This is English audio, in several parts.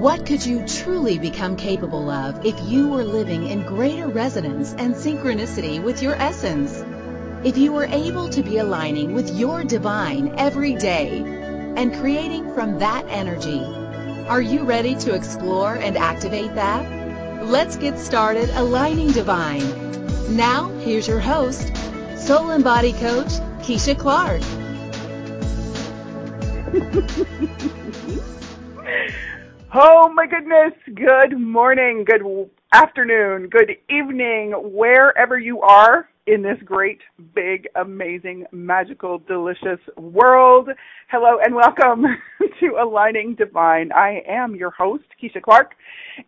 What could you truly become capable of if you were living in greater resonance and synchronicity with your essence? If you were able to be aligning with your divine every day and creating from that energy, are you ready to explore and activate that? Let's get started aligning divine. Now, here's your host, Soul and Body Coach, Keisha Clark. Oh my goodness. Good morning, good afternoon, good evening, wherever you are in this great, big, amazing, magical, delicious world. Hello and welcome to Aligning Divine. I am your host, Keisha Clark,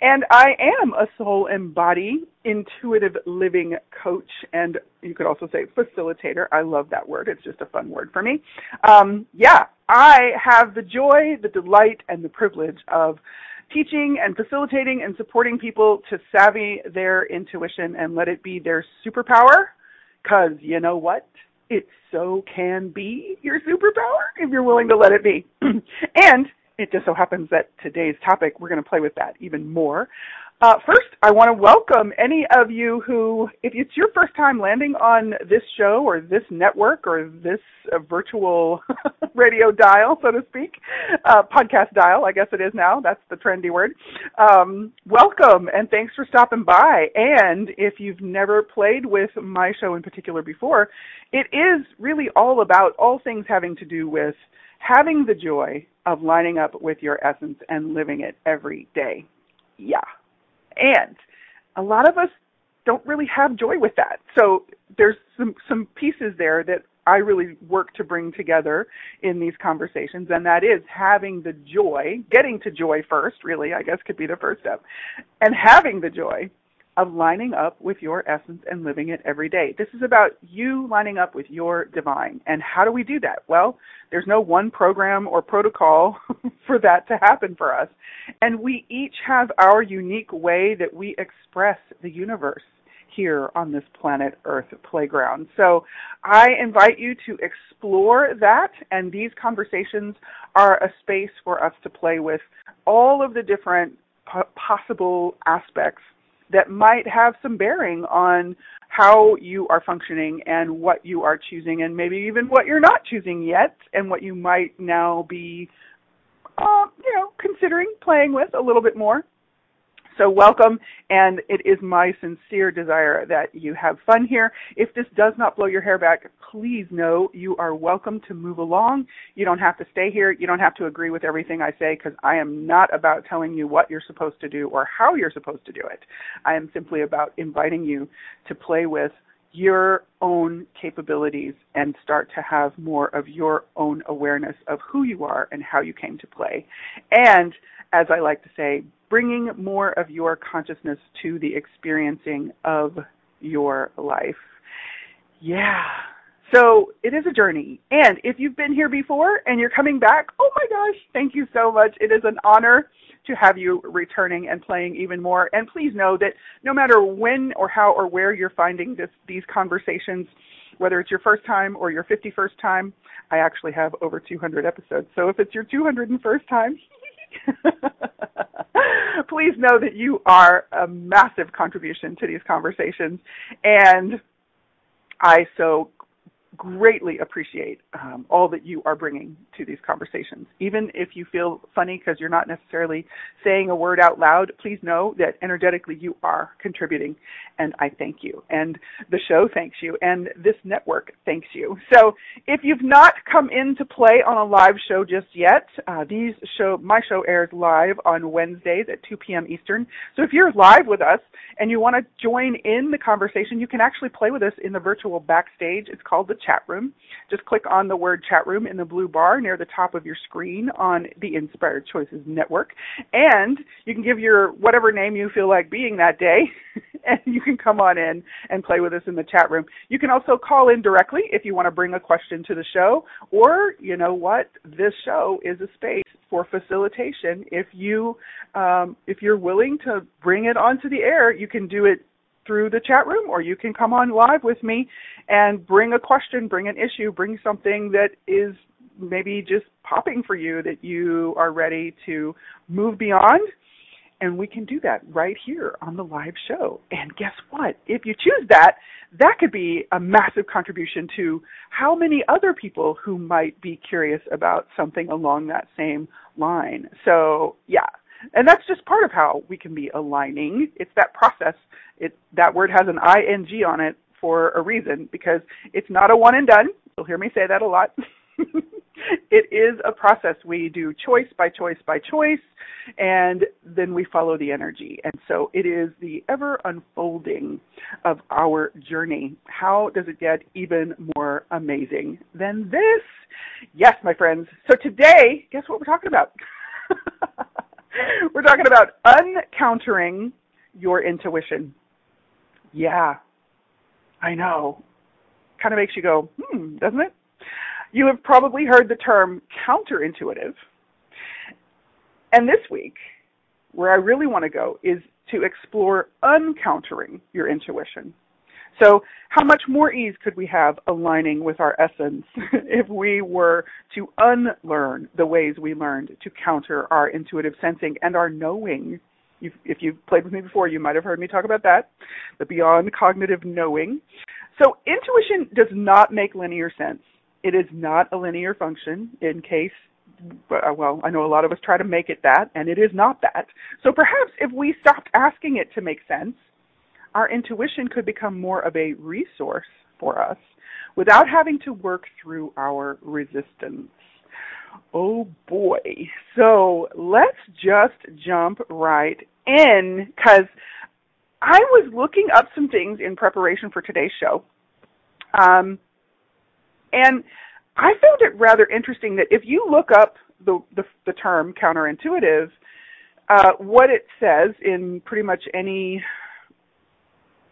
and I am a soul and body intuitive living coach, and you could also say facilitator. I love that word. It's just a fun word for me. Um, yeah, I have the joy, the delight, and the privilege of teaching and facilitating and supporting people to savvy their intuition and let it be their superpower. Because you know what? It so can be your superpower if you're willing to let it be. and it just so happens that today's topic, we're going to play with that even more. Uh, first, I want to welcome any of you who, if it's your first time landing on this show or this network or this uh, virtual radio dial, so to speak, uh, podcast dial, I guess it is now. That's the trendy word. Um, welcome and thanks for stopping by. And if you've never played with my show in particular before, it is really all about all things having to do with having the joy of lining up with your essence and living it every day. Yeah. And a lot of us don't really have joy with that. So there's some some pieces there that I really work to bring together in these conversations, and that is having the joy, getting to joy first, really, I guess could be the first step, and having the joy of lining up with your essence and living it every day. This is about you lining up with your divine. And how do we do that? Well, there's no one program or protocol for that to happen for us. And we each have our unique way that we express the universe here on this planet Earth playground. So I invite you to explore that, and these conversations are a space for us to play with all of the different possible aspects that might have some bearing on how you are functioning and what you are choosing and maybe even what you're not choosing yet and what you might now be uh, you know considering playing with a little bit more so welcome, and it is my sincere desire that you have fun here. If this does not blow your hair back, please know you are welcome to move along. You don't have to stay here. You don't have to agree with everything I say because I am not about telling you what you're supposed to do or how you're supposed to do it. I am simply about inviting you to play with your own capabilities and start to have more of your own awareness of who you are and how you came to play. And as I like to say, bringing more of your consciousness to the experiencing of your life. Yeah. So it is a journey. And if you've been here before and you're coming back, oh my gosh, thank you so much. It is an honor to have you returning and playing even more. And please know that no matter when or how or where you're finding this, these conversations, whether it's your first time or your 51st time, I actually have over 200 episodes. So if it's your 201st time, please know that you are a massive contribution to these conversations. And I so greatly appreciate um, all that you are bringing to these conversations. Even if you feel funny because you're not necessarily saying a word out loud, please know that energetically you are contributing, and I thank you. And the show thanks you, and this network thanks you. So if you've not come in to play on a live show just yet, uh, these show my show airs live on Wednesdays at 2 p.m. Eastern. So if you're live with us and you want to join in the conversation, you can actually play with us in the virtual backstage. It's called the chat room. Just click on the word chat room in the blue bar near the top of your screen on the Inspired Choices Network. And you can give your whatever name you feel like being that day, and you can come on in and play with us in the chat room. You can also call in directly if you want to bring a question to the show, or you know what, this show is a space for facilitation. If you um, if you're willing to bring it onto the air, you can do it through the chat room or you can come on live with me and bring a question, bring an issue, bring something that is maybe just popping for you that you are ready to move beyond and we can do that right here on the live show. And guess what? If you choose that, that could be a massive contribution to how many other people who might be curious about something along that same line. So, yeah. And that's just part of how we can be aligning. It's that process. It that word has an ing on it for a reason because it's not a one and done. You'll hear me say that a lot. it is a process. We do choice by choice by choice, and then we follow the energy. And so it is the ever unfolding of our journey. How does it get even more amazing than this? Yes, my friends. So today, guess what we're talking about? we're talking about uncountering your intuition. Yeah, I know. Kind of makes you go, hmm, doesn't it? You have probably heard the term counterintuitive. And this week, where I really want to go is to explore uncountering your intuition. So, how much more ease could we have aligning with our essence if we were to unlearn the ways we learned to counter our intuitive sensing and our knowing? If you've played with me before, you might have heard me talk about that the beyond cognitive knowing. So, intuition does not make linear sense. It is not a linear function in case, uh, well, I know a lot of us try to make it that, and it is not that. So perhaps if we stopped asking it to make sense, our intuition could become more of a resource for us without having to work through our resistance. Oh boy. So let's just jump right in because I was looking up some things in preparation for today's show. Um, and I found it rather interesting that if you look up the the, the term counterintuitive, uh, what it says in pretty much any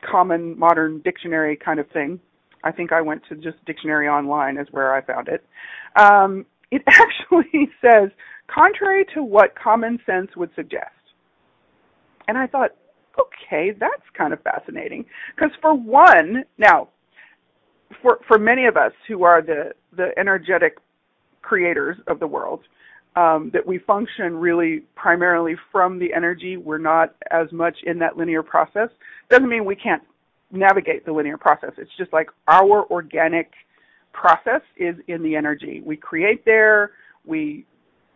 common modern dictionary kind of thing. I think I went to just dictionary online is where I found it. Um, it actually says contrary to what common sense would suggest. And I thought, okay, that's kind of fascinating. Because for one, now for for many of us who are the the energetic creators of the world, um, that we function really primarily from the energy. We're not as much in that linear process. Doesn't mean we can't navigate the linear process. It's just like our organic process is in the energy. We create there, we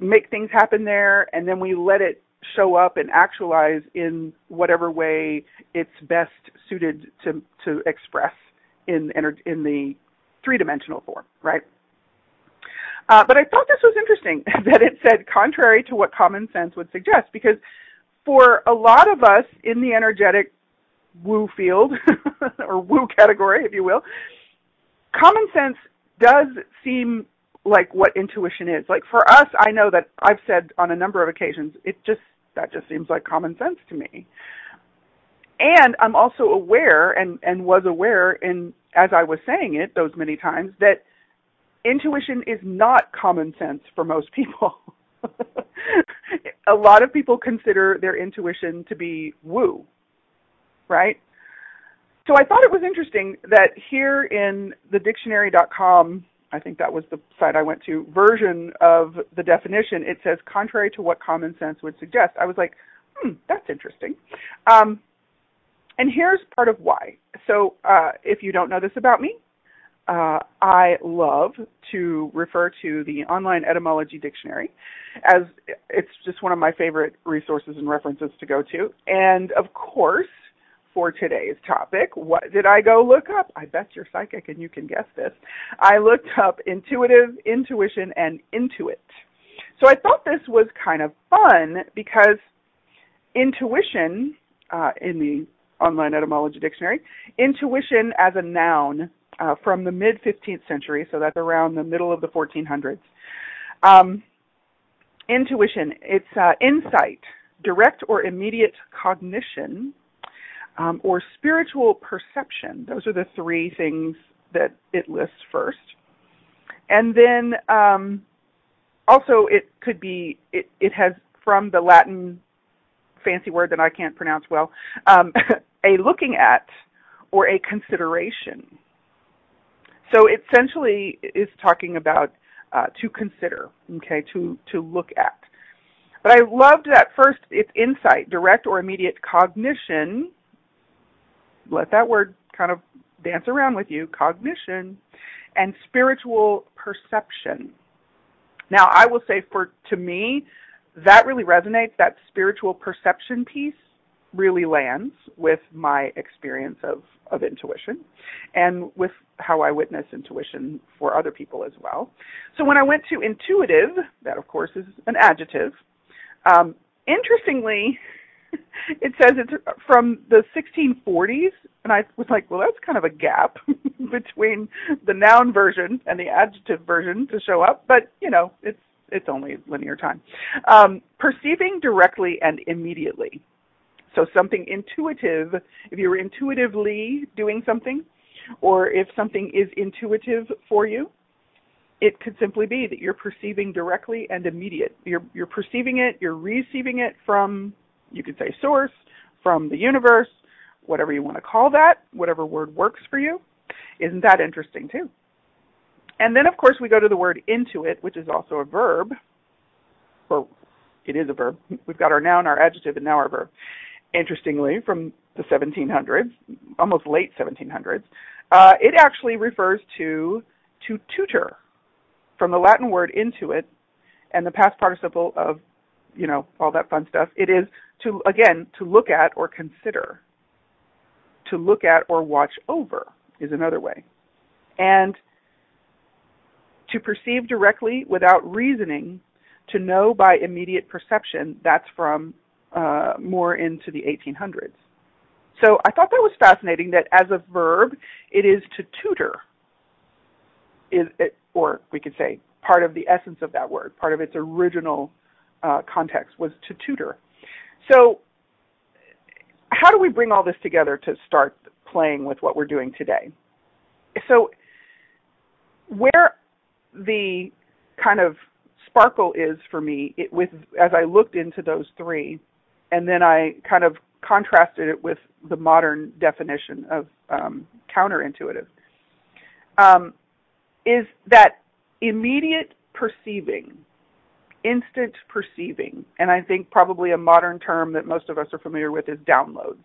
make things happen there, and then we let it show up and actualize in whatever way it's best suited to to express in in the three dimensional form, right? Uh, but I thought this was interesting that it said contrary to what common sense would suggest, because for a lot of us in the energetic woo field or woo category, if you will, common sense does seem like what intuition is. Like for us, I know that I've said on a number of occasions, it just that just seems like common sense to me and I'm also aware and and was aware in as I was saying it those many times that intuition is not common sense for most people. a lot of people consider their intuition to be woo, right? So I thought it was interesting that here in the dictionary.com, I think that was the site I went to, version of the definition, it says contrary to what common sense would suggest. I was like, hmm, that's interesting. Um, and here's part of why. So, uh, if you don't know this about me, uh, I love to refer to the online etymology dictionary as it's just one of my favorite resources and references to go to. And of course, for today's topic, what did I go look up? I bet you're psychic and you can guess this. I looked up intuitive, intuition, and intuit. So I thought this was kind of fun because intuition uh, in the online etymology dictionary. Intuition as a noun uh, from the mid 15th century, so that's around the middle of the 1400s. Um, intuition, it's uh, insight, direct or immediate cognition, um, or spiritual perception. Those are the three things that it lists first. And then um, also it could be, it, it has from the Latin fancy word that I can't pronounce well, um, a looking at or a consideration. So essentially is talking about uh, to consider, okay, to, to look at. But I loved that first, it's insight, direct or immediate cognition. Let that word kind of dance around with you, cognition, and spiritual perception. Now, I will say for to me, that really resonates. That spiritual perception piece really lands with my experience of, of intuition and with how I witness intuition for other people as well. So when I went to intuitive, that of course is an adjective. Um, interestingly, it says it's from the 1640s, and I was like, well, that's kind of a gap between the noun version and the adjective version to show up, but you know, it's it's only linear time. Um, perceiving directly and immediately. So something intuitive, if you're intuitively doing something, or if something is intuitive for you, it could simply be that you're perceiving directly and immediate. You're you're perceiving it, you're receiving it from you could say source, from the universe, whatever you want to call that, whatever word works for you. Isn't that interesting too? And then of course we go to the word intuit, which is also a verb. Or it is a verb. We've got our noun, our adjective, and now our verb. Interestingly, from the 1700s, almost late 1700s, uh, it actually refers to to tutor, from the Latin word intuit, and the past participle of, you know, all that fun stuff. It is to again to look at or consider. To look at or watch over is another way, and to perceive directly without reasoning, to know by immediate perception. That's from uh, more into the 1800s. So I thought that was fascinating that as a verb, it is to tutor, is it, or we could say part of the essence of that word, part of its original uh, context was to tutor. So how do we bring all this together to start playing with what we're doing today? So where the kind of sparkle is for me it, with as I looked into those three and then I kind of contrasted it with the modern definition of um, counterintuitive, um, is that immediate perceiving, instant perceiving, and I think probably a modern term that most of us are familiar with is downloads.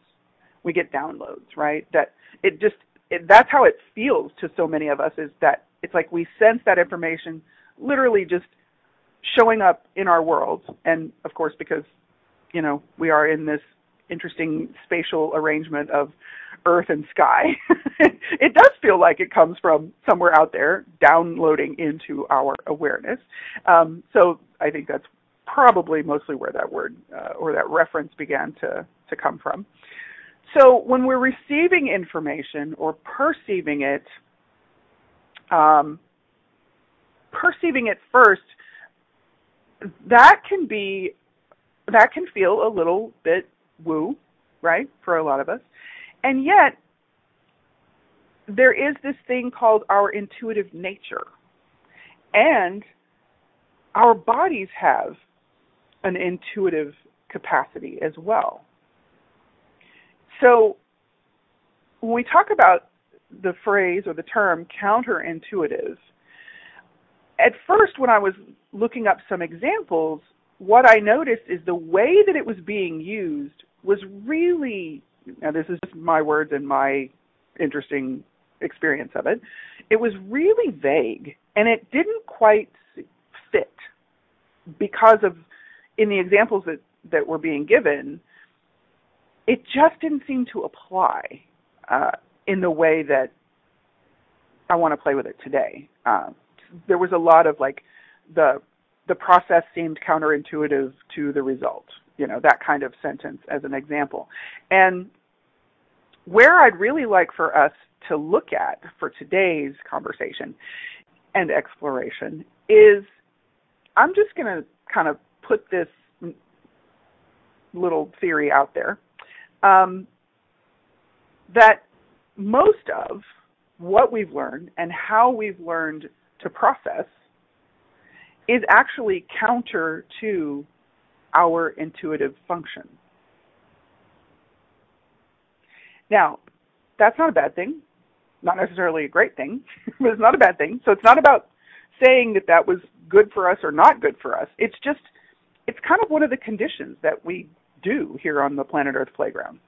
We get downloads, right? That it just it, that's how it feels to so many of us is that it's like we sense that information literally just showing up in our world, and of course because you know, we are in this interesting spatial arrangement of earth and sky. it does feel like it comes from somewhere out there downloading into our awareness. Um, so I think that's probably mostly where that word uh, or that reference began to, to come from. So when we're receiving information or perceiving it, um, perceiving it first, that can be that can feel a little bit woo, right, for a lot of us. And yet, there is this thing called our intuitive nature. And our bodies have an intuitive capacity as well. So, when we talk about the phrase or the term counterintuitive, at first, when I was looking up some examples, what I noticed is the way that it was being used was really now this is just my words and my interesting experience of it. It was really vague and it didn't quite fit because of in the examples that that were being given, it just didn't seem to apply uh, in the way that I want to play with it today. Uh, there was a lot of like the the process seemed counterintuitive to the result. You know, that kind of sentence as an example. And where I'd really like for us to look at for today's conversation and exploration is I'm just going to kind of put this little theory out there um, that most of what we've learned and how we've learned to process is actually counter to our intuitive function. Now, that's not a bad thing, not necessarily a great thing, but it's not a bad thing. So it's not about saying that that was good for us or not good for us. It's just, it's kind of one of the conditions that we do here on the planet Earth playground.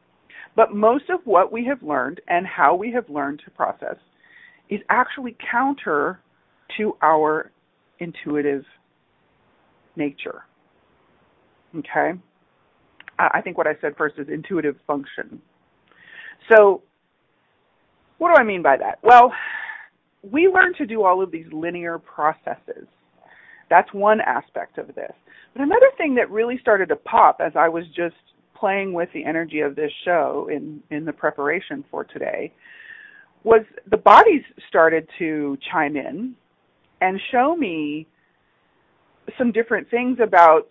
But most of what we have learned and how we have learned to process is actually counter to our intuitive nature. Okay? I think what I said first is intuitive function. So, what do I mean by that? Well, we learn to do all of these linear processes. That's one aspect of this. But another thing that really started to pop as I was just playing with the energy of this show in, in the preparation for today was the bodies started to chime in and show me some different things about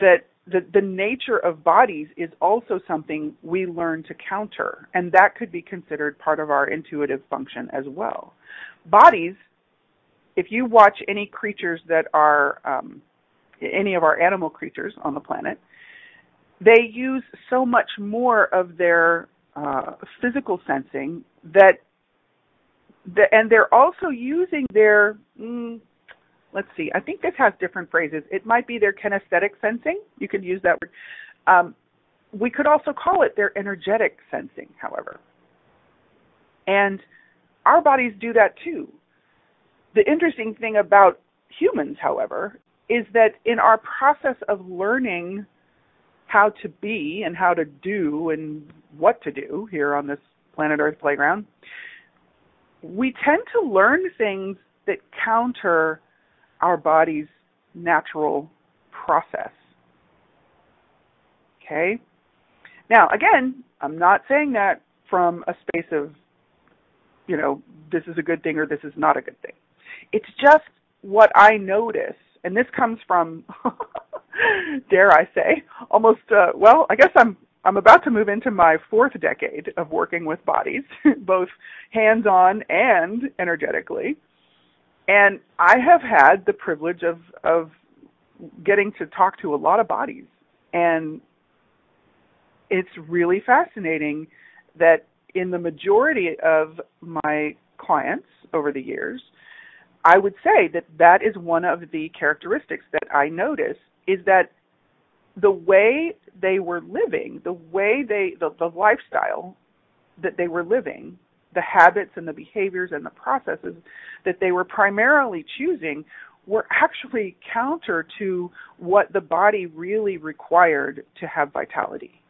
that the, the nature of bodies is also something we learn to counter, and that could be considered part of our intuitive function as well. Bodies, if you watch any creatures that are um, any of our animal creatures on the planet, they use so much more of their uh, physical sensing that, the, and they're also using their mm, let's see, I think this has different phrases. It might be their kinesthetic sensing. You could use that word. Um, we could also call it their energetic sensing, however. And our bodies do that too. The interesting thing about humans, however, is that in our process of learning how to be and how to do and what to do here on this planet Earth playground, we tend to learn things that counter our body's natural process. Okay? Now, again, I'm not saying that from a space of, you know, this is a good thing or this is not a good thing. It's just what I notice, and this comes from, dare I say, almost, uh, well, I guess I'm I'm about to move into my fourth decade of working with bodies, both hands on and energetically. And I have had the privilege of of getting to talk to a lot of bodies and it's really fascinating that in the majority of my clients over the years I would say that that is one of the characteristics that I notice is that the way they were living, the way they the, the lifestyle that they were living the habits and the behaviors and the processes that they were primarily choosing were actually counter to what the body really required to have vitality.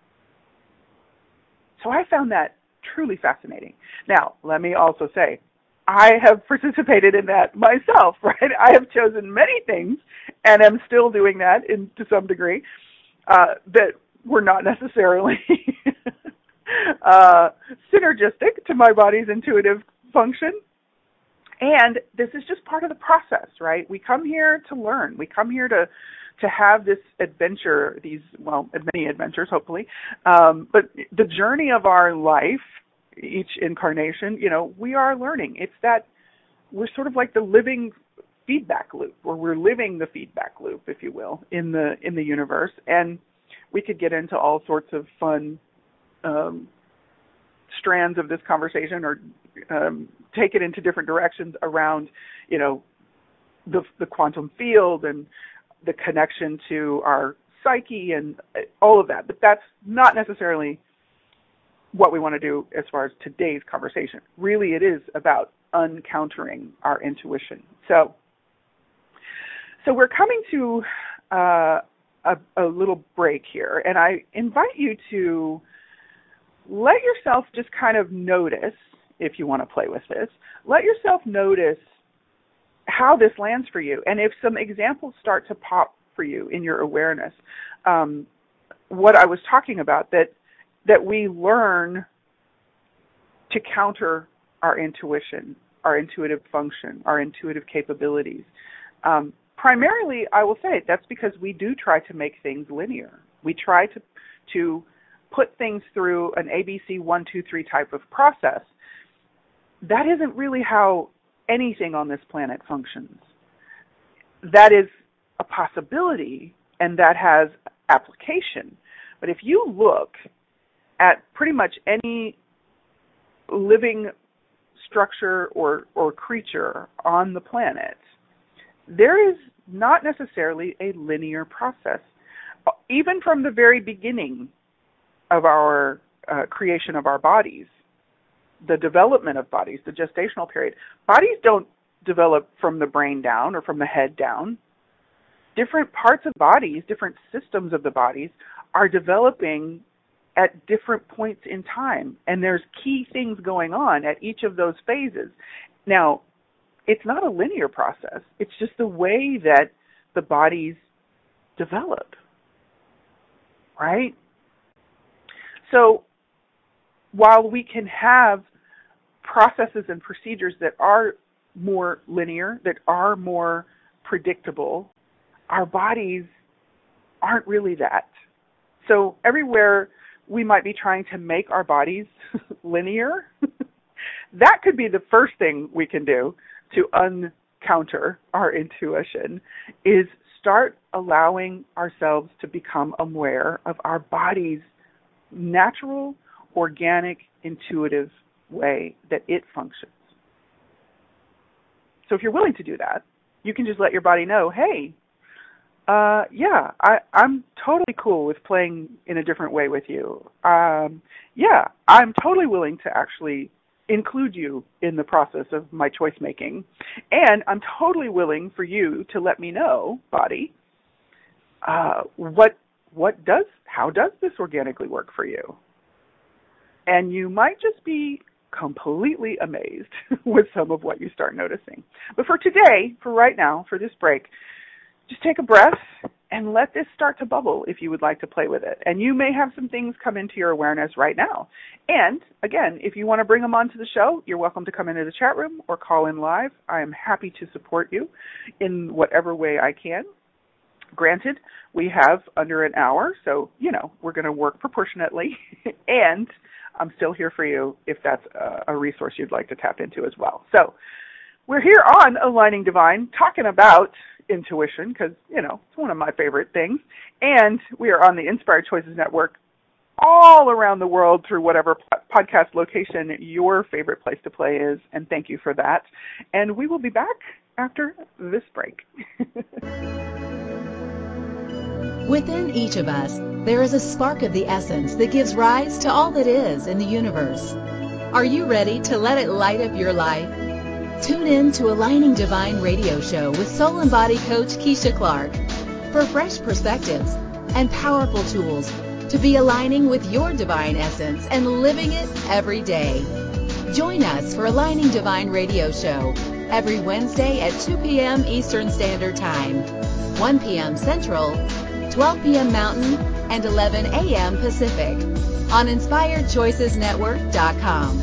So I found that truly fascinating. Now, let me also say, I have participated in that myself, right? I have chosen many things and am still doing that in to some degree uh, that were not necessarily uh, synergistic to my body's intuitive function. And this is just part of the process, right? We come here to learn. We come here to to have this adventure, these well, many adventures, hopefully. Um, but the journey of our life, each incarnation, you know, we are learning. It's that we're sort of like the living feedback loop, where we're living the feedback loop, if you will, in the in the universe. And we could get into all sorts of fun um, strands of this conversation or um, take it into different directions around, you know, the the quantum field and the connection to our psyche and all of that. But that's not necessarily what we want to do as far as today's conversation. Really, it is about uncountering our intuition. So, so we're coming to uh, a, a little break here, and I invite you to let yourself just kind of notice, if you want to play with this, let yourself notice how this lands for you. And if some examples start to pop for you in your awareness, um, what I was talking about, that that we learn to counter our intuition, our intuitive function, our intuitive capabilities. Um, primarily, I will say that's because we do try to make things linear. We try to to put things through an ABC one, two, three type of process, that isn't really how anything on this planet functions. That is a possibility and that has application. But if you look at pretty much any living structure or, or creature on the planet, there is not necessarily a linear process. Even from the very beginning of our uh, creation of our bodies, the development of bodies, the gestational period, bodies don't develop from the brain down or from the head down. Different parts of bodies, different systems of the bodies are developing at different points in time and there's key things going on at each of those phases. Now, it's not a linear process. It's just the way that the bodies develop. Right? So, while we can have processes and procedures that are more linear, that are more predictable, our bodies aren't really that. So, everywhere we might be trying to make our bodies linear, that could be the first thing we can do to uncounter our intuition is start allowing ourselves to become aware of our body's natural, organic, intuitive way that it functions. So if you're willing to do that, you can just let your body know, hey, uh, yeah, I, I'm totally cool with playing in a different way with you. Um, yeah, I'm totally willing to actually include you in the process of my choice making. And I'm totally willing for you to let me know, body, uh, what what does how does this organically work for you? And you might just be completely amazed with some of what you start noticing. But for today, for right now, for this break, just take a breath and let this start to bubble if you would like to play with it. And you may have some things come into your awareness right now. And again, if you want to bring them onto the show, you're welcome to come into the chat room or call in live. I am happy to support you in whatever way I can. Granted, we have under an hour, so, you know, we're going to work proportionately. and I'm still here for you if that's a, a resource you'd like to tap into as well. So, we're here on Aligning Divine talking about intuition because, you know, it's one of my favorite things. And we are on the Inspired Choices Network all around the world through whatever podcast location your favorite place to play is. And thank you for that. And we will be back after this break. Within each of us, there is a spark of the essence that gives rise to all that is in the universe. Are you ready to let it light up your life? Tune in to Aligning Divine radio show with soul and body coach Keisha Clark for fresh perspectives and powerful tools to be aligning with your divine essence and living it every day. Join us for Aligning Divine radio show every Wednesday at 2 p.m. Eastern Standard Time, 1 p.m. Central, 12 p.m. Mountain, and 11 a.m. Pacific on InspiredChoicesNetwork.com.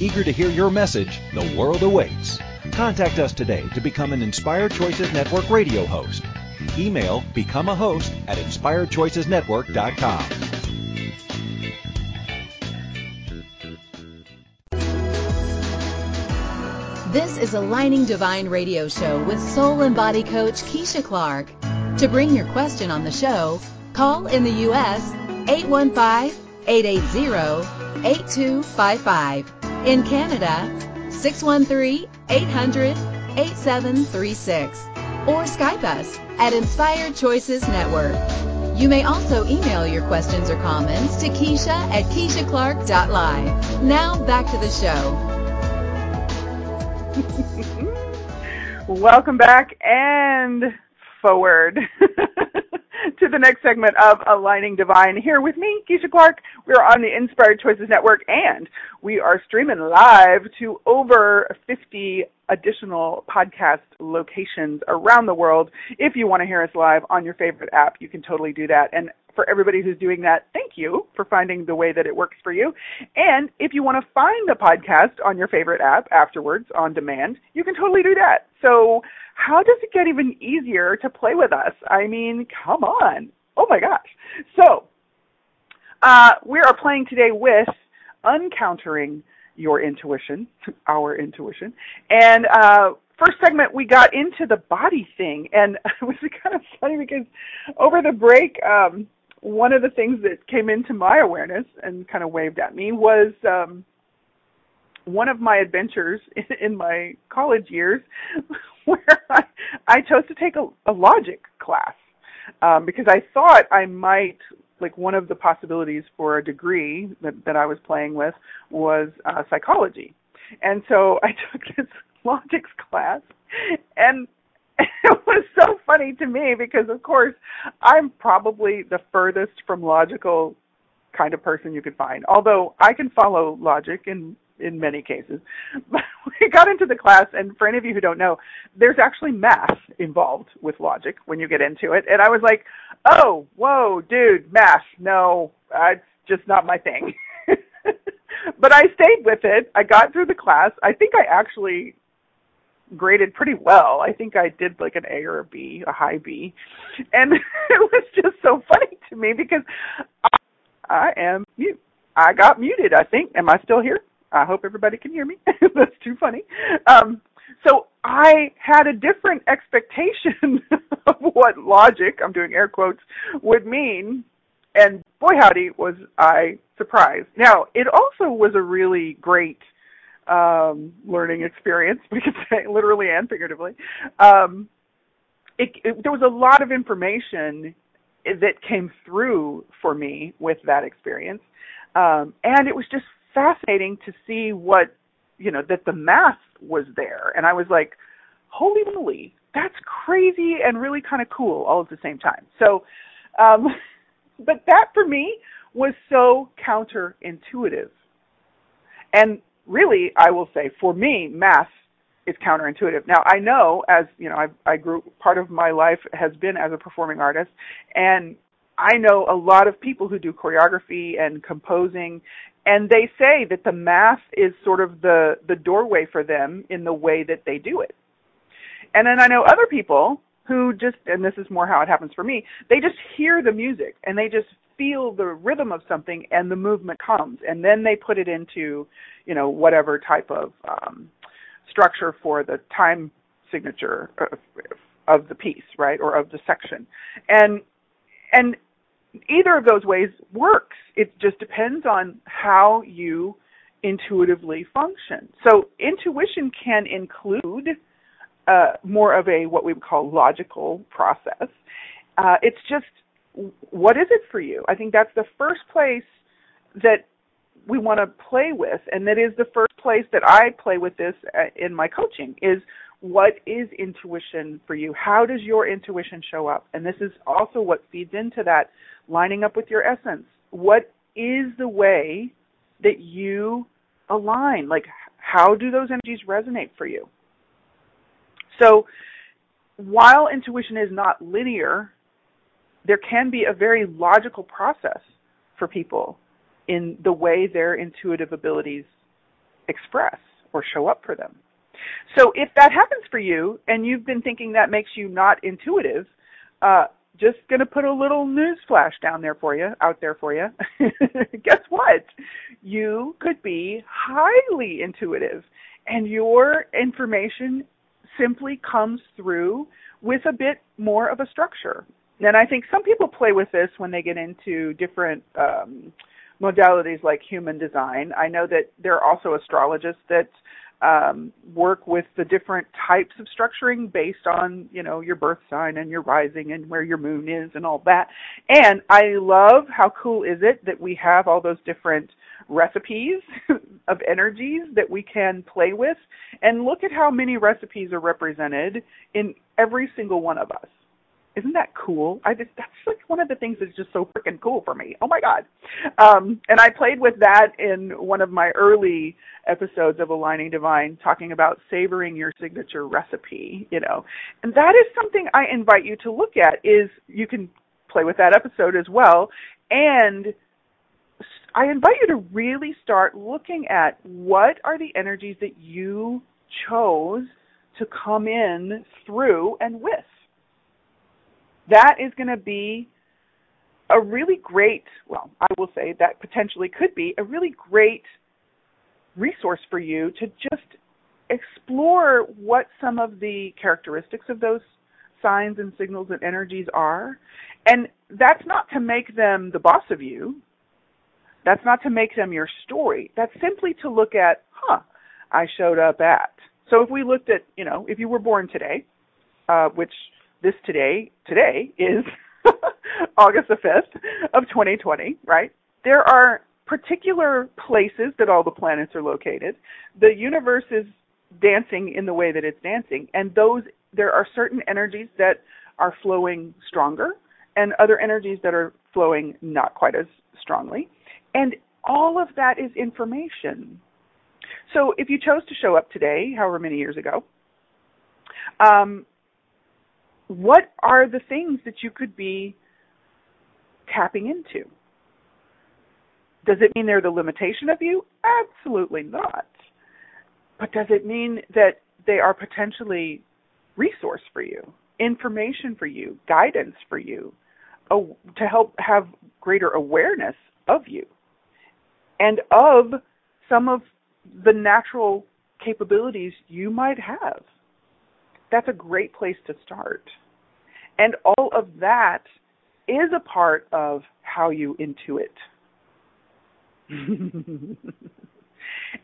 Eager to hear your message, the world awaits. Contact us today to become an Inspired Choices Network radio host. Email become a host at inspiredchoicesnetwork.com. This is a Aligning Divine Radio Show with soul and body coach Keisha Clark. To bring your question on the show, call in the U.S. 815 880 8255 in Canada, 613-800-8736 or Skype us at Inspired Choices Network. You may also email your questions or comments to Keisha at KeishaClark.live. Now back to the show. Welcome back and forward. to the next segment of Aligning Divine. Here with me, Keisha Clark. We're on the Inspired Choices Network and we are streaming live to over 50 additional podcast locations around the world. If you want to hear us live on your favorite app, you can totally do that. And for everybody who's doing that, thank you for finding the way that it works for you. And if you want to find the podcast on your favorite app afterwards on demand, you can totally do that. So how does it get even easier to play with us? I mean, come on. Oh my gosh. So, uh, we are playing today with Uncountering Your Intuition, our intuition. And uh, first segment, we got into the body thing. And it was kind of funny because over the break, um, one of the things that came into my awareness and kind of waved at me was um, one of my adventures in, in my college years where I, I chose to take a, a logic class um, because I thought I might like one of the possibilities for a degree that, that I was playing with was uh, psychology, and so I took this logics class, and it was so funny to me because of course I'm probably the furthest from logical kind of person you could find. Although I can follow logic in in many cases. But we got into the class, and for any of you who don't know, there's actually math involved with logic when you get into it. And I was like, oh, whoa, dude, math, no, it's just not my thing. but I stayed with it. I got through the class. I think I actually graded pretty well. I think I did like an A or a B, a high B. And it was just so funny to me because I, I am mute. I got muted, I think. Am I still here? I hope everybody can hear me. That's too funny. Um, so I had a different expectation of what logic, I'm doing air quotes, would mean. And boy howdy was I surprised. Now, it also was a really great um, learning experience, we could say literally and figuratively. Um, it, it, there was a lot of information that came through for me with that experience. Um, and it was just fascinating to see what you know that the math was there. And i was like holy moly that's crazy and really kind of cool all at the same time. So um but that for me was so counterintuitive. And really i will say for me math is counterintuitive. Now i know as you know i i grew part of my life has been as a performing artist and I know a lot of people who do choreography and composing and they say that the math is sort of the the doorway for them in the way that they do it. And then i know other people who just and this is more how it happens for me they just hear the music and they just feel the rhythm of something and the movement comes. And then they put it into you know whatever type of um structure for the time signature of, of the piece right or of the section. And and either of those ways works. It just depends on how you intuitively function. So intuition can include uh, more of a what we would call logical process. Uh, it's just what is it for you? I think that's the first place that we want to play with, and that is the first place that I play with this uh, in my coaching is what is intuition for you? How does your intuition show up? And this is also what feeds into that lining up with your essence. What is the way that you align? Like, how do those energies resonate for you? So, while intuition is not linear, there can be a very logical process for people in the way their intuitive abilities express or show up for them. So if that happens for you and you've been thinking that makes you not intuitive, uh, just going to put a little news flash down there for you, out there for you. Guess what? You could be highly intuitive and your information simply comes through with a bit more of a structure. And I think some people play with this when they get into different um, modalities like human design. I know that there are also astrologists that um, work with the different types of structuring based on you know your birth sign and your rising and where your moon is and all that. And I love how cool is it that we have all those different recipes of energies that we can play with and look at how many recipes are represented in every single one of us. Isn't that cool? I just that's like one of the things that's just so freaking cool for me. Oh my god. Um and I played with that in one of my early episodes of Aligning Divine talking about savoring your signature recipe, you know. And that is something I invite you to look at is you can play with that episode as well and I invite you to really start looking at what are the energies that you chose to come in through and with that is going to be a really great, well, I will say that potentially could be a really great resource for you to just explore what some of the characteristics of those signs and signals and energies are. And that's not to make them the boss of you. That's not to make them your story. That's simply to look at, huh, I showed up at. So if we looked at, you know, if you were born today, uh, which this today today is August the 5th of 2020, right? There are particular places that all the planets are located. The universe is dancing in the way that it's dancing and those there are certain energies that are flowing stronger and other energies that are flowing not quite as strongly. And all of that is information. So if you chose to show up today, however many years ago, um, what are the things that you could be tapping into? Does it mean they're the limitation of you? Absolutely not. But does it mean that they are potentially resource for you, information for you, guidance for you, to help have greater awareness of you and of some of the natural capabilities you might have? That's a great place to start. And all of that is a part of how you intuit.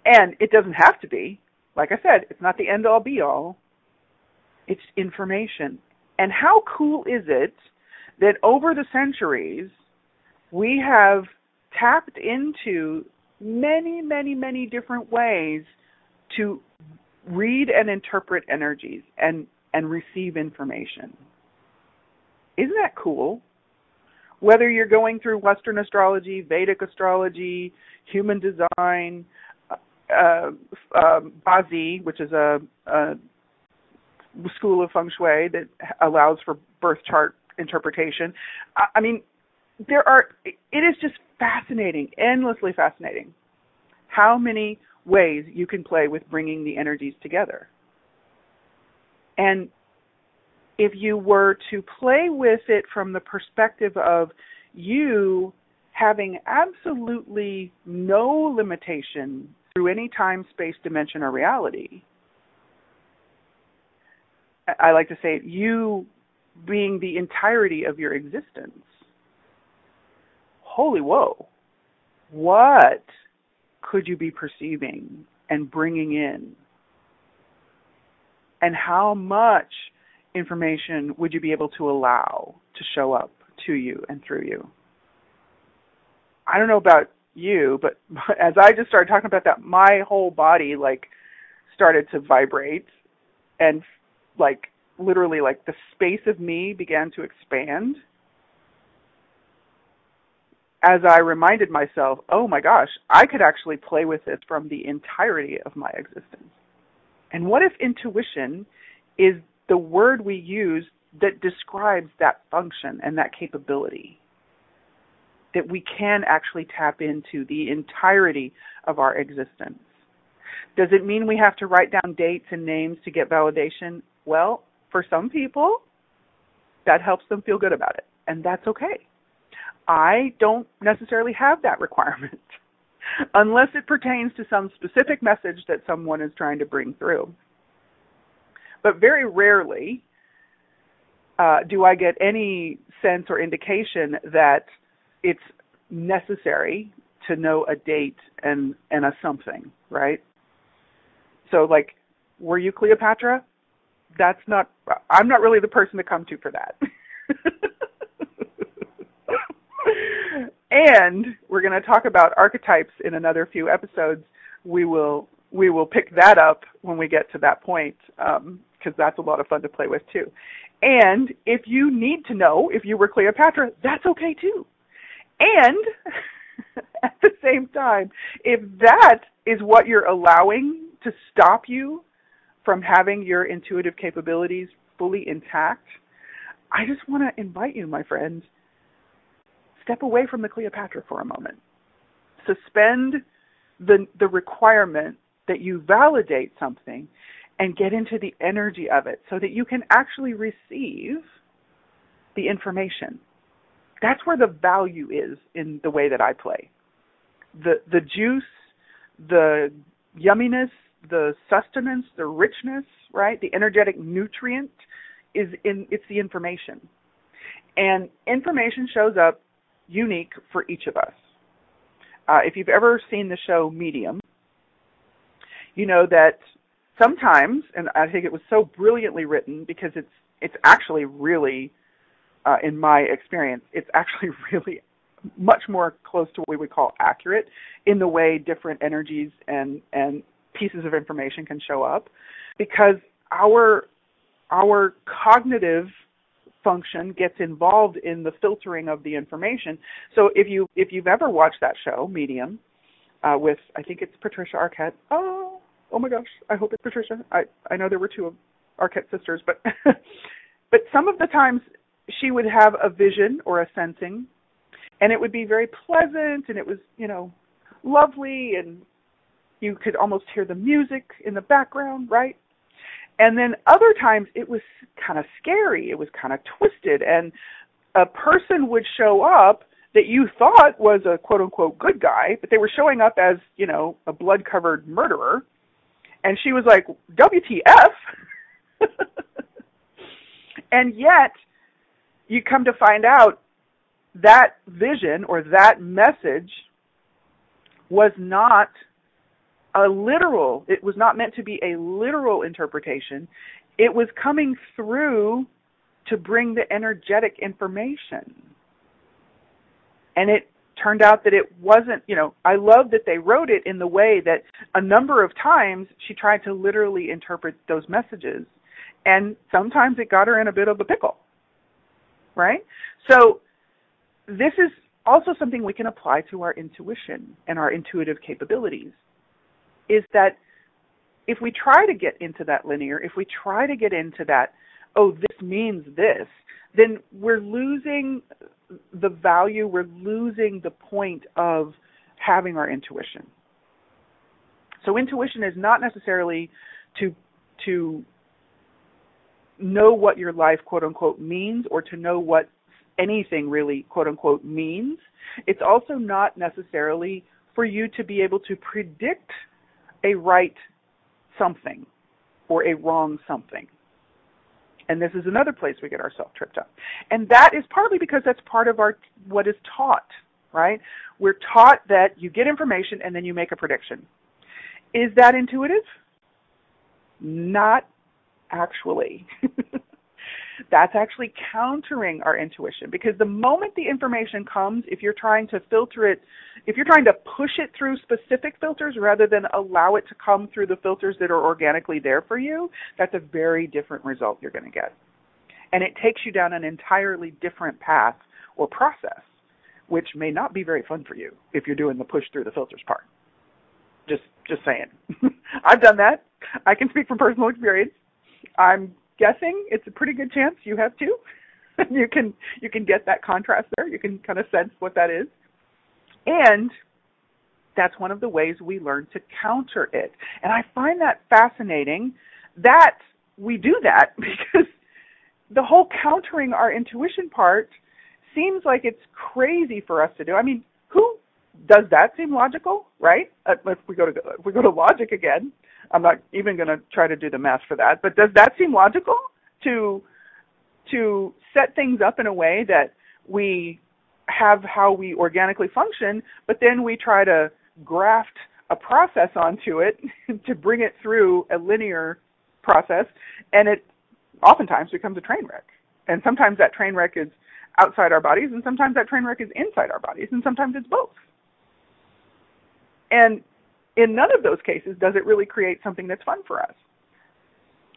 and it doesn't have to be. Like I said, it's not the end all be all. It's information. And how cool is it that over the centuries, we have tapped into many, many, many different ways to read and interpret energies and and receive information. Isn't that cool? Whether you're going through Western astrology, Vedic astrology, human design, uh, uh, Bazi, which is a, a school of feng shui that allows for birth chart interpretation. I, I mean, there are. It is just fascinating, endlessly fascinating, how many ways you can play with bringing the energies together. And if you were to play with it from the perspective of you having absolutely no limitation through any time, space, dimension, or reality, I like to say you being the entirety of your existence. Holy whoa. What could you be perceiving and bringing in? And how much information would you be able to allow to show up to you and through you? I don't know about you, but as I just started talking about that, my whole body like started to vibrate and like literally like the space of me began to expand as I reminded myself, oh my gosh, I could actually play with this from the entirety of my existence. And what if intuition is the word we use that describes that function and that capability? That we can actually tap into the entirety of our existence. Does it mean we have to write down dates and names to get validation? Well, for some people, that helps them feel good about it, and that's okay. I don't necessarily have that requirement unless it pertains to some specific message that someone is trying to bring through. But very rarely uh, do I get any sense or indication that it's necessary to know a date and and a something, right? So like, were you Cleopatra? That's not. I'm not really the person to come to for that. and we're going to talk about archetypes in another few episodes. We will we will pick that up when we get to that point because um, that's a lot of fun to play with too. And if you need to know if you were Cleopatra, that's okay too. And at the same time, if that is what you're allowing to stop you from having your intuitive capabilities fully intact, I just want to invite you, my friends, step away from the Cleopatra for a moment. Suspend the the requirement that you validate something and get into the energy of it so that you can actually receive the information. That's where the value is in the way that I play. The the juice, the yumminess, the sustenance, the richness, right? The energetic nutrient is in it's the information. And information shows up unique for each of us. Uh, if you've ever seen the show Medium, you know that sometimes, and I think it was so brilliantly written because it's it's actually really, uh, in my experience, it's actually really much more close to what we would call accurate in the way different energies and and pieces of information can show up, because our our cognitive function gets involved in the filtering of the information. So if you if you've ever watched that show, Medium, uh, with I think it's Patricia Arquette. Oh, oh my gosh, I hope it's Patricia. I I know there were two of Arquette sisters, but but some of the times she would have a vision or a sensing, and it would be very pleasant, and it was you know lovely, and you could almost hear the music in the background, right? And then other times it was kind of scary, it was kind of twisted, and a person would show up that you thought was a quote unquote good guy, but they were showing up as, you know, a blood covered murderer. And she was like, WTF? and yet, you come to find out that vision or that message was not a literal, it was not meant to be a literal interpretation. It was coming through to bring the energetic information. And it turned out that it wasn't, you know, I love that they wrote it in the way that a number of times she tried to literally interpret those messages. And sometimes it got her in a bit of a pickle. Right? So this is also something we can apply to our intuition and our intuitive capabilities is that if we try to get into that linear, if we try to get into that, oh, this means this, then we're losing the value, we're losing the point of having our intuition. So intuition is not necessarily to to know what your life quote unquote means or to know what anything really quote unquote means. It's also not necessarily for you to be able to predict a right something or a wrong something. And this is another place we get ourselves tripped up. And that is partly because that's part of our what is taught, right? We're taught that you get information and then you make a prediction. Is that intuitive? Not actually. that's actually countering our intuition because the moment the information comes, if you're trying to filter it, if you're trying to push it through specific filters rather than allow it to come through the filters that are organically there for you, that's a very different result you're going to get. And it takes you down an entirely different path or process, which may not be very fun for you if you're doing the push through the filters part. Just just saying. I've done that. I can speak from personal experience. I'm guessing it's a pretty good chance you have too. you can you can get that contrast there. You can kind of sense what that is. And that's one of the ways we learn to counter it. And I find that fascinating that we do that because the whole countering our intuition part seems like it's crazy for us to do. I mean, who does that seem logical, right? Uh, if we go to if we go to logic again, I'm not even going to try to do the math for that. But does that seem logical to to set things up in a way that we have how we organically function, but then we try to graft a process onto it to bring it through a linear process, and it oftentimes becomes a train wreck. And sometimes that train wreck is outside our bodies, and sometimes that train wreck is inside our bodies, and sometimes it's both. And in none of those cases does it really create something that's fun for us.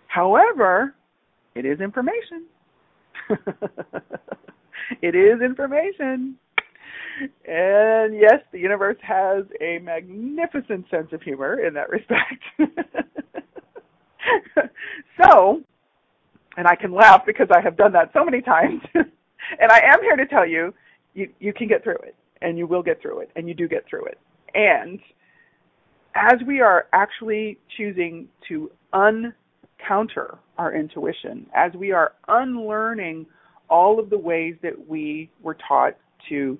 However, it is information. it is information. And yes, the universe has a magnificent sense of humor in that respect. so, and I can laugh because I have done that so many times. and I am here to tell you, you you can get through it, and you will get through it, and you do get through it. And as we are actually choosing to uncounter our intuition, as we are unlearning all of the ways that we were taught to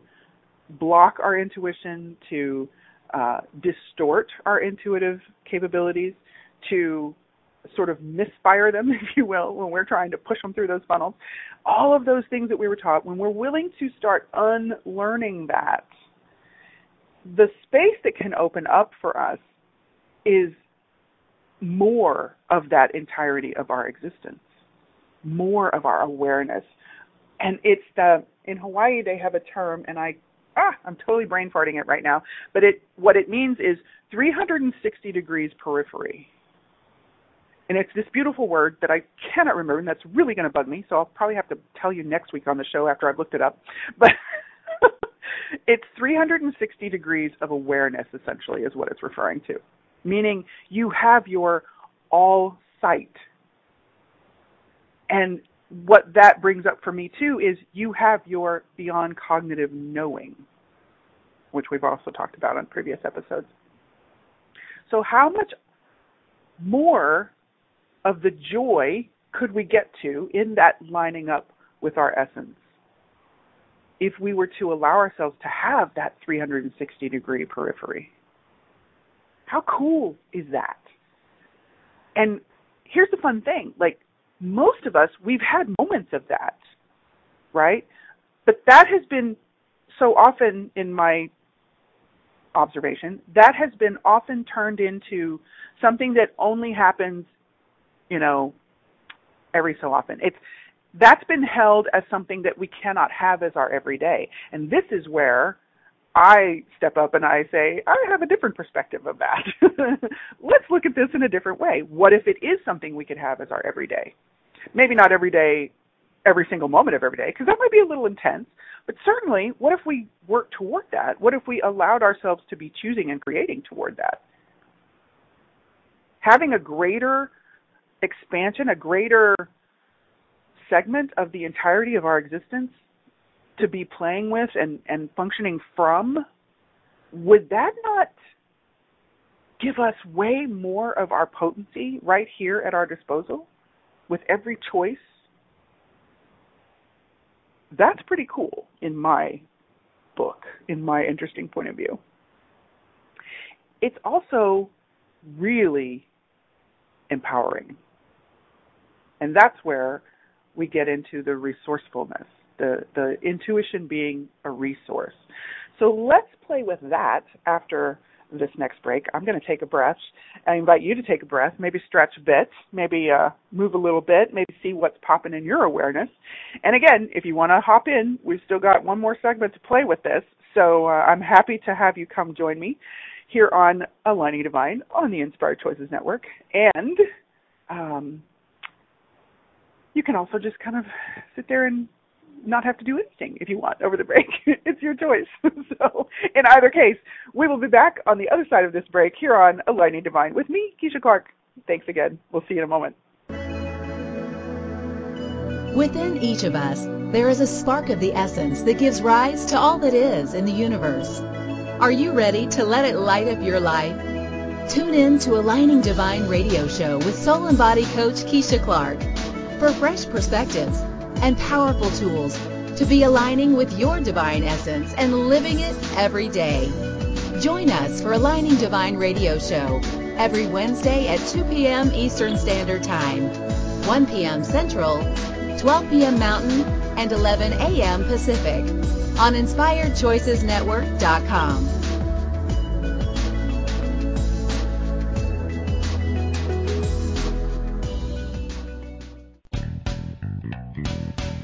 block our intuition, to uh, distort our intuitive capabilities, to sort of misfire them, if you will, when we're trying to push them through those funnels. All of those things that we were taught, when we're willing to start unlearning that, the space that can open up for us is more of that entirety of our existence, more of our awareness. And it's the in Hawaii they have a term and I ah I'm totally brain farting it right now, but it what it means is 360 degrees periphery. And it's this beautiful word that I cannot remember, and that's really going to bug me. So I'll probably have to tell you next week on the show after I've looked it up. But it's 360 degrees of awareness, essentially, is what it's referring to. Meaning you have your all sight. And what that brings up for me, too, is you have your beyond cognitive knowing, which we've also talked about on previous episodes. So, how much more of the joy could we get to in that lining up with our essence if we were to allow ourselves to have that 360 degree periphery? How cool is that? And here's the fun thing like, most of us, we've had moments of that, right? But that has been so often in my observation, that has been often turned into something that only happens you know, every so often. It's that's been held as something that we cannot have as our everyday. And this is where I step up and I say, I have a different perspective of that. Let's look at this in a different way. What if it is something we could have as our everyday? Maybe not every day, every single moment of every day, because that might be a little intense. But certainly, what if we work toward that? What if we allowed ourselves to be choosing and creating toward that? Having a greater expansion, a greater segment of the entirety of our existence to be playing with and, and functioning from, would that not give us way more of our potency right here at our disposal with every choice? That's pretty cool in my book, in my interesting point of view. It's also really empowering and that's where we get into the resourcefulness, the, the intuition being a resource. So let's play with that after this next break. I'm going to take a breath. I invite you to take a breath, maybe stretch a bit, maybe uh, move a little bit, maybe see what's popping in your awareness. And again, if you want to hop in, we've still got one more segment to play with this. So uh, I'm happy to have you come join me here on Aligning Divine on the Inspired Choices Network. And um, you can also just kind of sit there and not have to do anything if you want over the break. it's your choice. so, in either case, we will be back on the other side of this break here on Aligning Divine with me, Keisha Clark. Thanks again. We'll see you in a moment. Within each of us, there is a spark of the essence that gives rise to all that is in the universe. Are you ready to let it light up your life? Tune in to Aligning Divine radio show with soul and body coach Keisha Clark for fresh perspectives and powerful tools to be aligning with your divine essence and living it every day. Join us for Aligning Divine Radio Show every Wednesday at 2 p.m. Eastern Standard Time, 1 p.m. Central, 12 p.m. Mountain, and 11 a.m. Pacific on InspiredChoicesNetwork.com.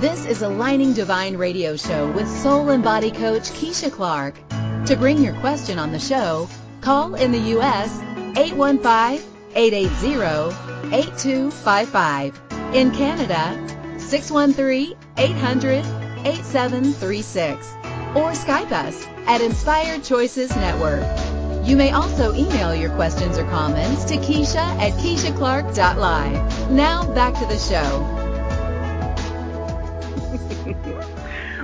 This is Aligning Divine Radio Show with soul and body coach Keisha Clark. To bring your question on the show, call in the U.S. 815-880-8255. In Canada, 613-800-8736. Or Skype us at Inspired Choices Network. You may also email your questions or comments to Keisha at KeishaClark.live. Now back to the show.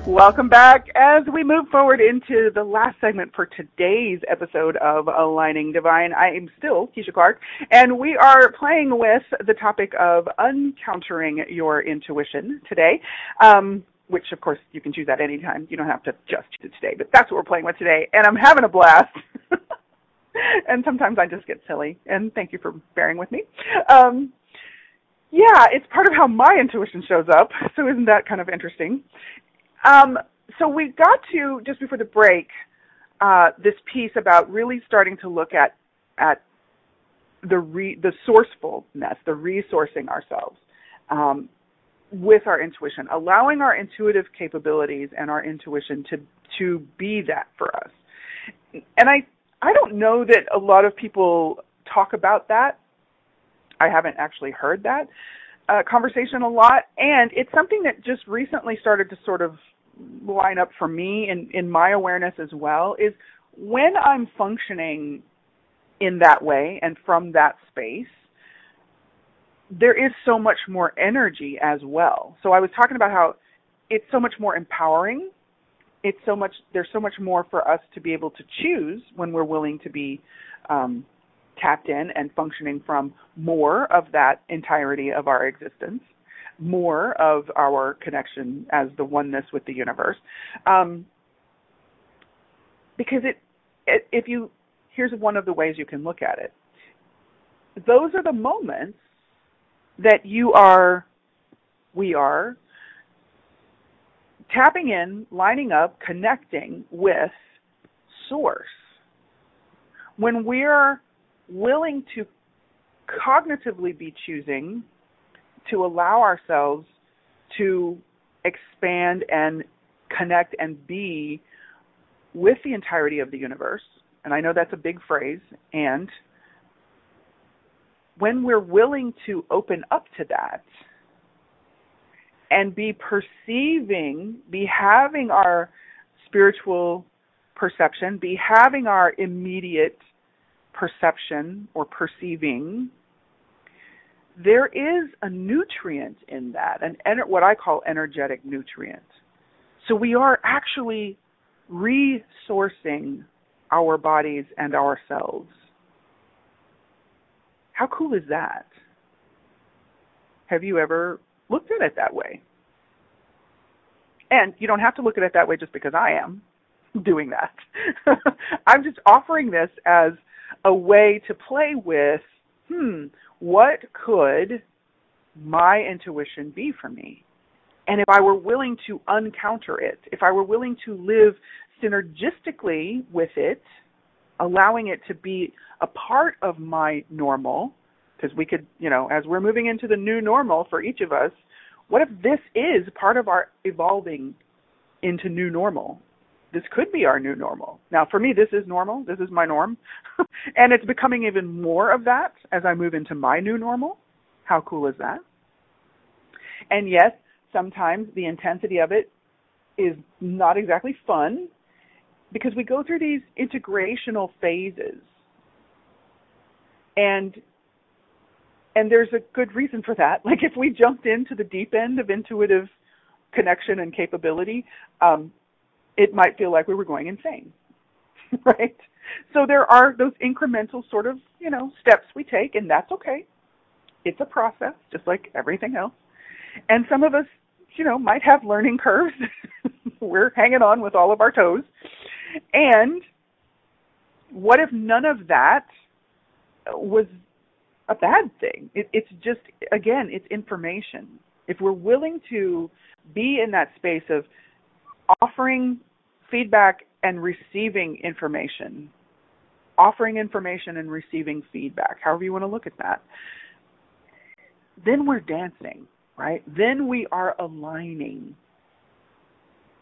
Welcome back as we move forward into the last segment for today's episode of Aligning Divine. I am still Keisha Clark, and we are playing with the topic of uncountering your intuition today. Um, which of course you can choose that anytime. You don't have to just choose it today, but that's what we're playing with today, and I'm having a blast. and sometimes I just get silly, and thank you for bearing with me. Um, yeah, it's part of how my intuition shows up. So isn't that kind of interesting? Um, so we got to just before the break uh, this piece about really starting to look at at the re, the sourcefulness, the resourcing ourselves um, with our intuition, allowing our intuitive capabilities and our intuition to to be that for us. And I I don't know that a lot of people talk about that. I haven't actually heard that uh, conversation a lot, and it's something that just recently started to sort of line up for me in in my awareness as well. Is when I'm functioning in that way and from that space, there is so much more energy as well. So I was talking about how it's so much more empowering. It's so much there's so much more for us to be able to choose when we're willing to be um, tapped in and functioning from more of that entirety of our existence, more of our connection as the oneness with the universe. Um, because it, it, if you, here's one of the ways you can look at it. Those are the moments that you are, we are, tapping in, lining up, connecting with source. When we're willing to cognitively be choosing to allow ourselves to expand and connect and be with the entirety of the universe. And I know that's a big phrase. And when we're willing to open up to that and be perceiving, be having our spiritual perception, be having our immediate perception or perceiving, there is a nutrient in that, an what I call energetic nutrient. So we are actually resourcing our bodies and ourselves. How cool is that? Have you ever looked at it that way? And you don't have to look at it that way just because I am doing that. I'm just offering this as a way to play with, hmm, what could my intuition be for me? And if I were willing to uncounter it, if I were willing to live synergistically with it, allowing it to be a part of my normal, because we could, you know, as we're moving into the new normal for each of us, what if this is part of our evolving into new normal? This could be our new normal. Now, for me, this is normal. This is my norm. and it's becoming even more of that as I move into my new normal. How cool is that? And yes, sometimes the intensity of it is not exactly fun because we go through these integrational phases. And and there's a good reason for that. Like if we jumped into the deep end of intuitive connection and capability, um, it might feel like we were going insane. right? So there are those incremental sort of, you know, steps we take and that's okay. It's a process, just like everything else. And some of us, you know, might have learning curves. We're hanging on with all of our toes. And what if none of that was a bad thing? It, it's just, again, it's information. If we're willing to be in that space of offering feedback and receiving information, offering information and receiving feedback, however you want to look at that, then we're dancing, right? Then we are aligning.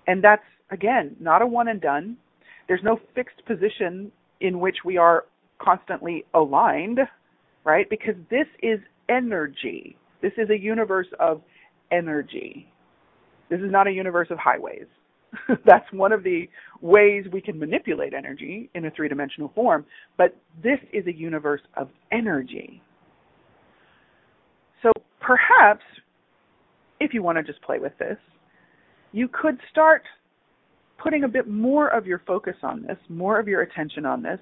And that's, again, not a one and done. There's no fixed position in which we are constantly aligned, right? Because this is energy. This is a universe of energy. This is not a universe of highways. That's one of the ways we can manipulate energy in a three dimensional form, but this is a universe of energy. So perhaps, if you want to just play with this, you could start putting a bit more of your focus on this, more of your attention on this,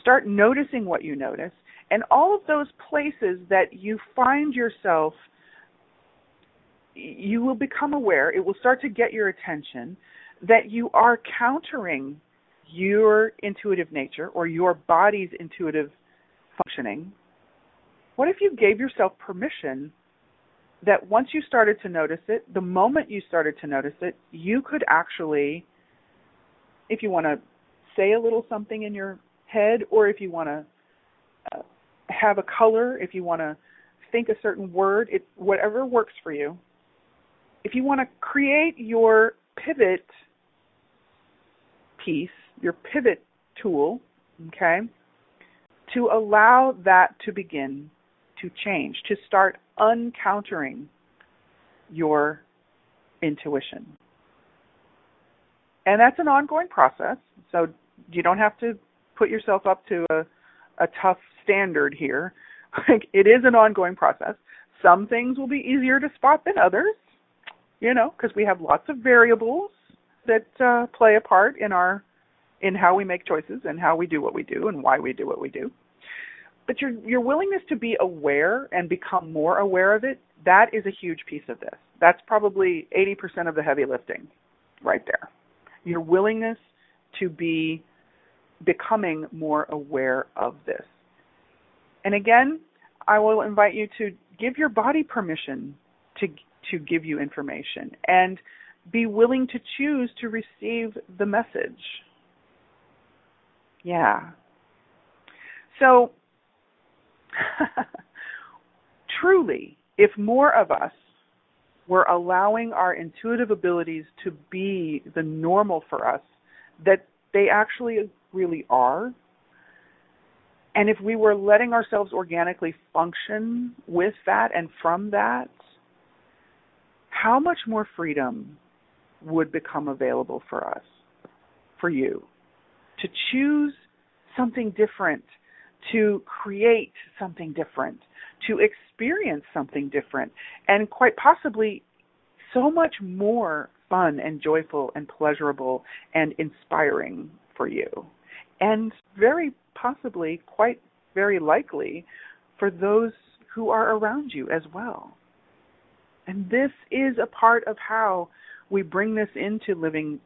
start noticing what you notice, and all of those places that you find yourself, you will become aware, it will start to get your attention that you are countering your intuitive nature or your body's intuitive functioning. What if you gave yourself permission that once you started to notice it, the moment you started to notice it, you could actually if you want to say a little something in your head, or if you want to uh, have a color, if you want to think a certain word, it whatever works for you. If you want to create your pivot piece, your pivot tool, okay, to allow that to begin to change, to start uncountering your intuition and that's an ongoing process. So you don't have to put yourself up to a, a tough standard here. Like it is an ongoing process. Some things will be easier to spot than others, you know, because we have lots of variables that uh, play a part in our in how we make choices and how we do what we do and why we do what we do. But your your willingness to be aware and become more aware of it, that is a huge piece of this. That's probably 80% of the heavy lifting right there your willingness to be becoming more aware of this. And again, I will invite you to give your body permission to to give you information and be willing to choose to receive the message. Yeah. So truly, if more of us we're allowing our intuitive abilities to be the normal for us that they actually really are. And if we were letting ourselves organically function with that and from that, how much more freedom would become available for us, for you, to choose something different, to create something different, to experience something different, and quite possibly so much more fun and joyful and pleasurable and inspiring for you. And very possibly, quite very likely, for those who are around you as well. And this is a part of how we bring this into living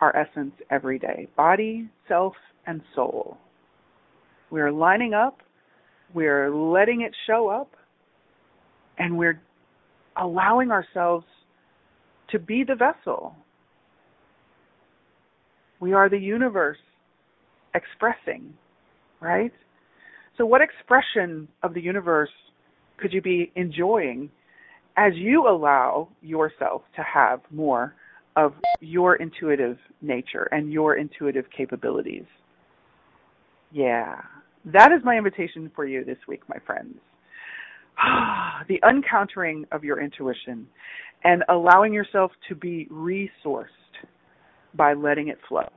our essence every day body, self, and soul. We're lining up we're letting it show up, and we're allowing ourselves to be the vessel. We are the universe expressing, right? So, what expression of the universe could you be enjoying as you allow yourself to have more of your intuitive nature and your intuitive capabilities? Yeah. That is my invitation for you this week, my friends. the uncountering of your intuition and allowing yourself to be resourced by letting it flow,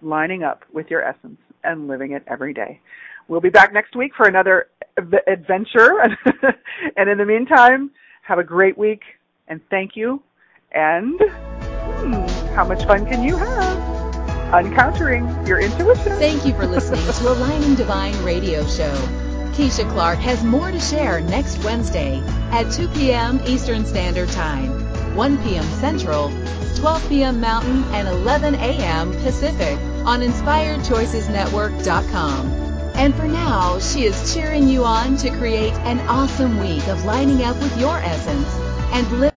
lining up with your essence and living it every day. We'll be back next week for another adventure. and in the meantime, have a great week and thank you. And hmm, how much fun can you have? uncountering your intuition. Thank you for listening to Aligning Divine Radio Show. Keisha Clark has more to share next Wednesday at 2 p.m. Eastern Standard Time, 1 p.m. Central, 12 p.m. Mountain, and 11 a.m. Pacific on InspiredChoicesNetwork.com. And for now, she is cheering you on to create an awesome week of lining up with your essence and live.